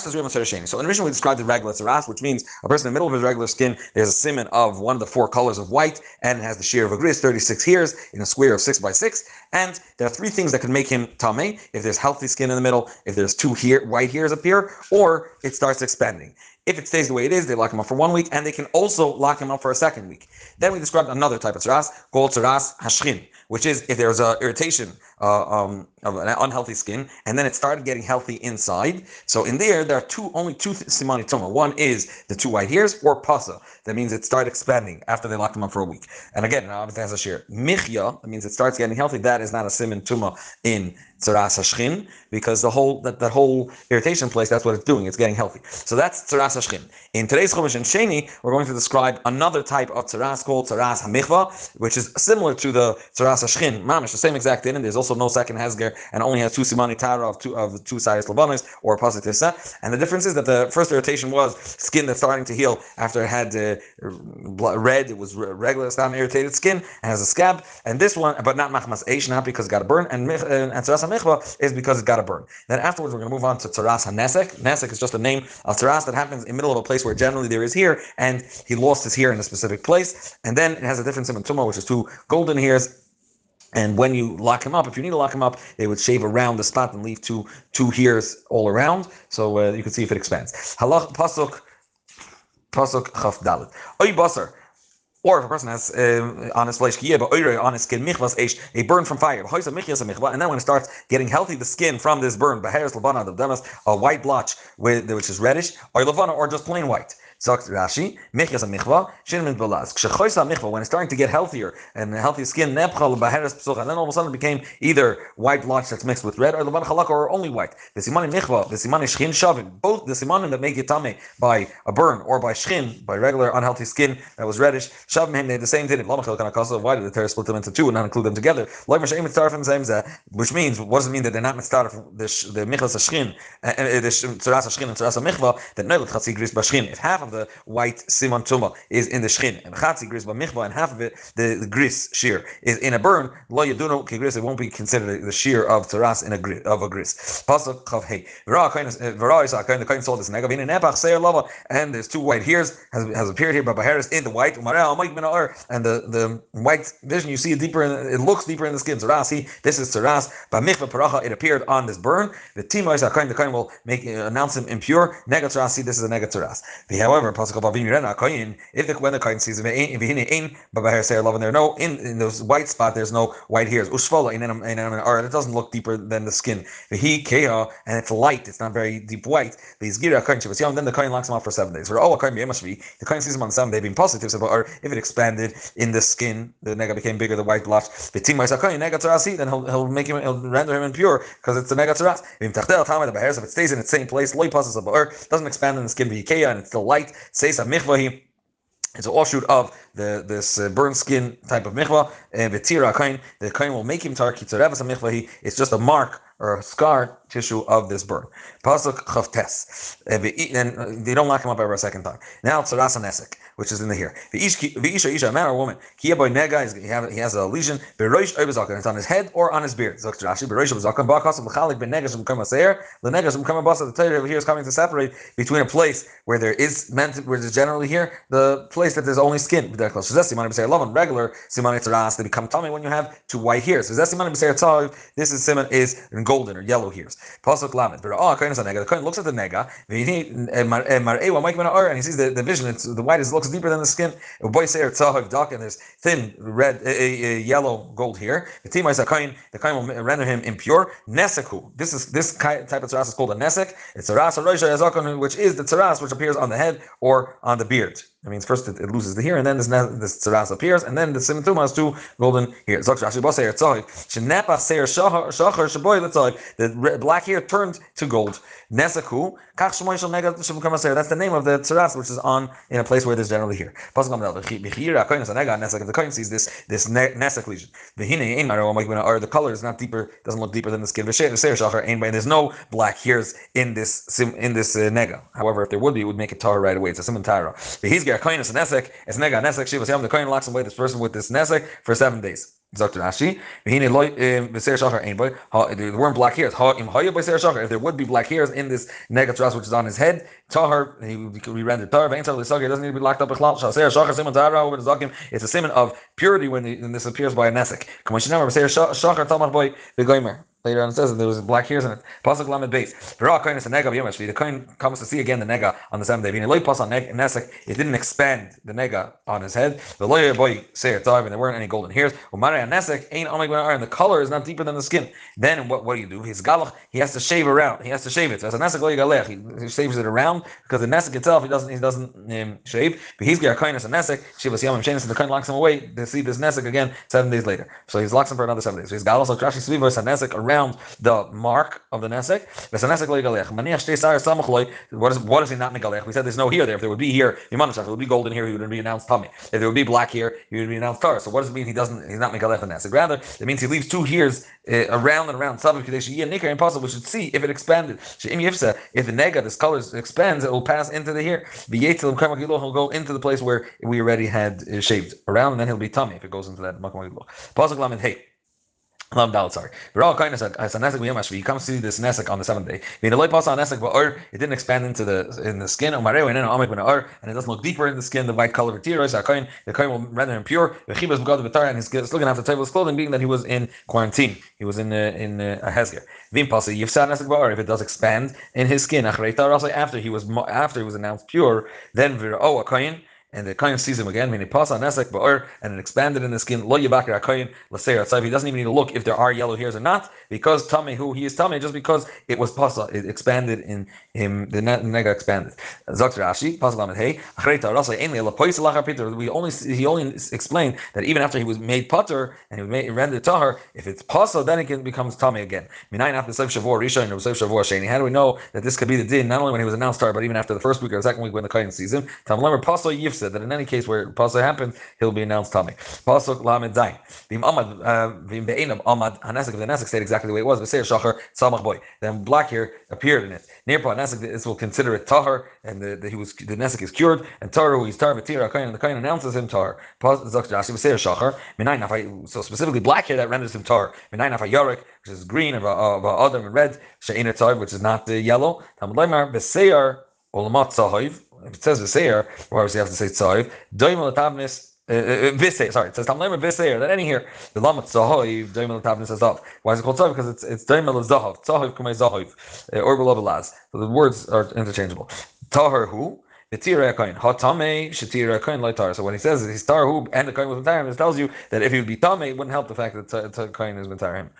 So in addition, we described the regular tzaras, which means a person in the middle of his regular skin, there's a simon of one of the four colors of white, and has the shear of a gris, 36 hairs in a square of six by six. And there are three things that can make him tame: if there's healthy skin in the middle, if there's two hair, white hairs appear, or it starts expanding. If it stays the way it is, they lock him up for one week, and they can also lock him up for a second week. Then we described another type of tzaras called tzaras hashchin, which is if there's a irritation uh, um, of an unhealthy skin, and then it started getting healthy inside. So in there, there are two only two simani tuma. One is the two white hairs or pasa. That means it started expanding after they locked him up for a week. And again, obviously has a shear. Michya, that means it starts getting healthy. That is not a siman tuma in tzaras hashchin because the whole that, that whole irritation place, that's what it's doing. It's getting healthy. So that's tzaras hashchin. In today's chumash and sheni, we're going to describe another type of tzaras called tzaras hamichva, which is similar to the tzaras hashchin. Mamish, the same exact thing. And there's also no second hesger and only has two simani tara of two of two sides labanis or positive And the difference is that the first irritation was skin that's starting to heal after it had uh, red. It was regular stam irritated skin and has a scab. And this one, but not machmas eish, not because it got a burn. And and, and tzaras is because it got a burn. Then afterwards, we're going to move on to tzaras hanesek. Nesek is just a name of tzaras that happens in the middle of a place where generally there is here, and he lost his hair in a specific place. And then it has a different simon which is two golden hairs and when you lock him up, if you need to lock him up, they would shave around the spot and leave two two hairs all around, so uh, you can see if it expands. Halach pasuk pasuk chaf dalit. Oy basar. Or if a person has uh, on his flesh but on his skin michvas a burn from fire. And then when it starts getting healthy, the skin from this burn, a white blotch with, which is reddish, or or just plain white. Sagt Rashi, Michas a michva, shin min balaz. Kshechois michva, when it's starting to get healthier and healthy skin, nepchal baheres psucha, and then all of a sudden it became either white blotch that's mixed with red, or levan chalak, or only white. The simani michva, the simani shchin shavin, both the simanim that make it tame by a burn or by shchin, by regular unhealthy skin that was reddish, shavim him, they the same thing. Why did the Torah split them into two and not include them together? Which means, what does it mean that they're not mitzarf the the michas shchin, uh, uh, the tzaras shchin and tzaras michva, that no chatzi gris bashchin. If half of the white simon tuma is in the shchin, and chatzi gris and half of it, the, the gris shear, is in a burn. Lo yaduno gris, it won't be considered the shear of taras in a gris of a gris. Pasuk chav hey. V'ra eh, a kind the kind saw this nega v'in nepach seir lava, and there's two white hairs has, has appeared here by Baharis in the white and the the white vision you see it deeper in it looks deeper in the skin. Tarasi, this is taras. B'michva paracha, it appeared on this burn. The kind the kind will make eh, announce him impure. Nega tarasi, this is a nega taras. However, if the when the sees in love and there no in, in those white spot there's no white hairs. In um, um, or it doesn't look deeper than the skin. He keha and it's light it's not very deep white. The gira kohen and then the kohen locks him off for seven days. For kohen must be the kohen sees him on seven day being positive so or if it expanded in the skin the nega became bigger the white blotch the team kohen nega tarasi then he'll, he'll make him he'll render him impure because it's the nega taras if it stays in its same place. Loy passes doesn't expand in the skin and it's still light says a michvahi it's an offshoot of the this uh, burnt skin type of michvah. And v'tira kain, the kain will make him tar. It's just a mark or scar tissue of this burn. Pasuk chavtes. Eh, and uh, they don't lock him up ever a second time. Now tzaras nesek which is in the here. The isha man or woman, kia boy nega, he has a lesion, beroish oibazaka, it's on his head or on his beard. Zok Rashi, beroish oibazaka, bakas of mechalik ben negas from kamaseir, the negas from kamabasa. The Torah over here is coming to separate between a place where there is meant, where there's generally here, the place that there's only skin. So that's simani b'seir love regular simani tzaras. They become tummy when you have two white hairs. So that's simani b'seir tzav. This is simon is golden or yellow hairs. Pasuk lamed. Oh, kohen. The kohen looks at the nega. And he sees the, the vision. It's the white is looks deeper than the skin. And there's thin red, uh, uh, yellow gold here. The kain will render him impure. Neseku. This is this type of tzaras is called a nesek. It's a ras which is the tzaras which appears on the head or on the beard. That means first it, it loses the hair, and then this this tzaras appears, and then the simituma has two golden hairs. The black hair turned to gold. That's the name of the tzaras, which is on in a place where there's generally here. The coin sees this this nesak lesion. The color is not deeper, doesn't look deeper than the skin. There's no black hairs in this in this uh, nega. However, if there would be, it would make it tar right away. It's a simon. He's got koinus and nesek. It's nega nesek. Shivas yam. The koin locks away this person with this nesek for seven days. Dr. Rashi, eh, there weren't black hairs. If there would be black hairs in this negatras which is on his head, tahar, he would be rendered tahar. It doesn't need to be locked up. It's a simon of purity when, when this appears by a nesek later on it says that there was black hairs in it. Pasuk lamed base. The coin comes to see again the nega on the seventh day. V'nei loy pas on nesek. It didn't expand the nega on his head. The loy boy say it's and there weren't any golden hairs. Umarei nesek ain't omeg and the color is not deeper than the skin. Then what what do you do? His galach he has to shave around. He has to shave it. So as a nesek loy galech he, shaves it around because the nesek itself he doesn't he doesn't um, shave. But he's got kohen is a nesek. Shivas yamim shenis and the coin locks him away to see this nesek again seven days later. So he's locks him for another seven days. So he's galach so krashi svivos a nesek around around the mark of the nesek. What is what is he not negalech? We said there's no here there. If there would be here, it would be golden here, he would be announced tummy. If there would be black here, he would be announced tar. So what does it mean? He doesn't. He's not negalech the nesek. Rather, it means he leaves two hairs uh, around and around. Impossible. We should see if it expanded. If the nega, this color expands, it will pass into the here. He'll go into the place where we already had uh, shaved around, and then he'll be tummy if it goes into that Pasuk lamed hey. Lam Dal, sorry. Viral kindness as a nesek He comes to see this nesek on the seventh day. It didn't expand into the in the skin. And it doesn't look deeper in the skin. The white color of. Akain the kain will render him pure. V'chibas b'gad b'tar and he's still gonna have to take his clothing, being that he was in quarantine. He was in uh, in uh, hezger. If it does expand in his skin. After he was after he was announced pure. Then v'ro akain and the kohen sees him again, meaning pas on nesek ba'or, and it expanded in the skin. Lo yibakir kohen l'seir outside. He doesn't even need to look if there are yellow hairs or not, because tummy who he is tummy just because it was pasa, it expanded in him. The nega expanded. Zok Rashi pas lamed hey We only he only explained that even after he was made putter and he was made rendered tahar, if it's pasa, then it can becomes tummy again. Minayin after seif shavor rishon or seif shavor sheni. How do we know that this could be the din not only when he was announced tahar, but even after the first week or the second week when the kohen sees him? Tam lemer pasa yifsa that in any case where Pasuk happens, he'll be announced tummy. Pasuk Lamed Zayin. Vim Amad, uh, Vim Be'enam Amad, Hanesek, the Nesek stayed exactly the way it was. V'seir Shachar, Samach Boy. Then black hair appeared in it. Nearpa Nesek, this will consider it Tahar, and the, the, he was, the Nesek is cured, and Tahar, he's Tar, V'tir, Akain, and the Kain announces him Tar. Zok Rashi, V'seir Shachar, Minayin so specifically black hair that renders him Tar. Minayin Nafai Yarek, which is green, of Adam and red, She'in Tzar, which is not the yellow. Tamad Leimar, V'seir, Olamat Sahiv, it says Viseir, obviously you have to say Tzayiv, Doimel Tavnis, uh, uh, Viseir, sorry, it says Tamlemer Viseir, that any here, the Lamat Zahoiv, Doimel Tavnis Azav. Why is it called Tzayiv? Because it's, it's Doimel Zahav, Tzahiv Kumei Zahiv, uh, or Belobelaz. So the words are interchangeable. Tahar who? The tira koin hatame shetira koin loitar. So when he says he's tarhu and the koin was entire, it tells you that if he would be tame, it wouldn't help the fact that the koin is entire him.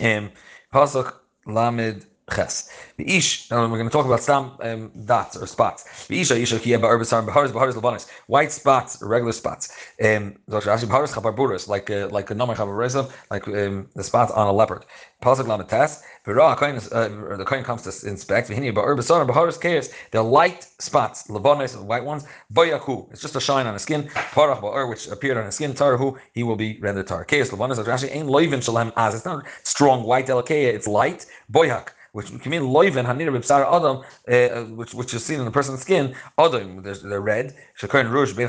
Um, pasuk lamed ches. The ish, and we're going to talk about some um, dots or spots. The isha isha kiya ba'arbasar b'haris b'haris labanis. White spots, regular spots. Um, b'haris chabarburas, like a, like a nomar chabaresav, like um, the spots on a leopard. Pasuk lamitas. V'ra uh, the kohen comes to inspect. V'hini ba'arbasar b'haris kayas. They're light spots, labanis, white ones. Boyaku, it's just a shine on the skin. Parach ba'ar, which appeared on the skin. Tarahu, he will be rendered tar. Kayas labanis. Rashi ain't loivin shalem as. It's not strong white delicate. It's light. Boyak which can mean loiven hanir b'psar adam, uh, which which is seen in the person's skin. Adam, they're, they're red. Shekain rush ben.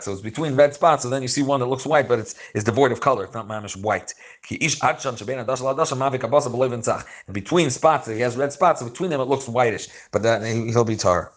So it's between red spots. So then you see one that looks white, but it's it's devoid of color. It's not mamish white. Ki ish adshan sheben adashal adashal mavik abasa tzach. And between spots, he has red spots. So between them, it looks whitish, but then he'll be tar.